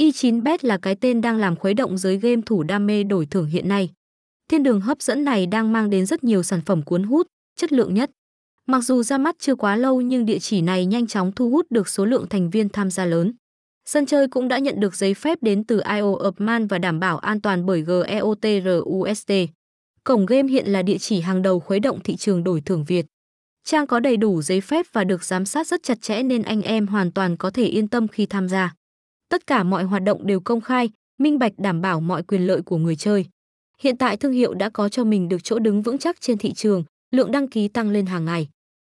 Y9bet là cái tên đang làm khuấy động giới game thủ đam mê đổi thưởng hiện nay. Thiên đường hấp dẫn này đang mang đến rất nhiều sản phẩm cuốn hút, chất lượng nhất. Mặc dù ra mắt chưa quá lâu nhưng địa chỉ này nhanh chóng thu hút được số lượng thành viên tham gia lớn. Sân chơi cũng đã nhận được giấy phép đến từ IO Upman và đảm bảo an toàn bởi GEOTRUST. Cổng game hiện là địa chỉ hàng đầu khuấy động thị trường đổi thưởng Việt. Trang có đầy đủ giấy phép và được giám sát rất chặt chẽ nên anh em hoàn toàn có thể yên tâm khi tham gia. Tất cả mọi hoạt động đều công khai, minh bạch đảm bảo mọi quyền lợi của người chơi. Hiện tại thương hiệu đã có cho mình được chỗ đứng vững chắc trên thị trường, lượng đăng ký tăng lên hàng ngày.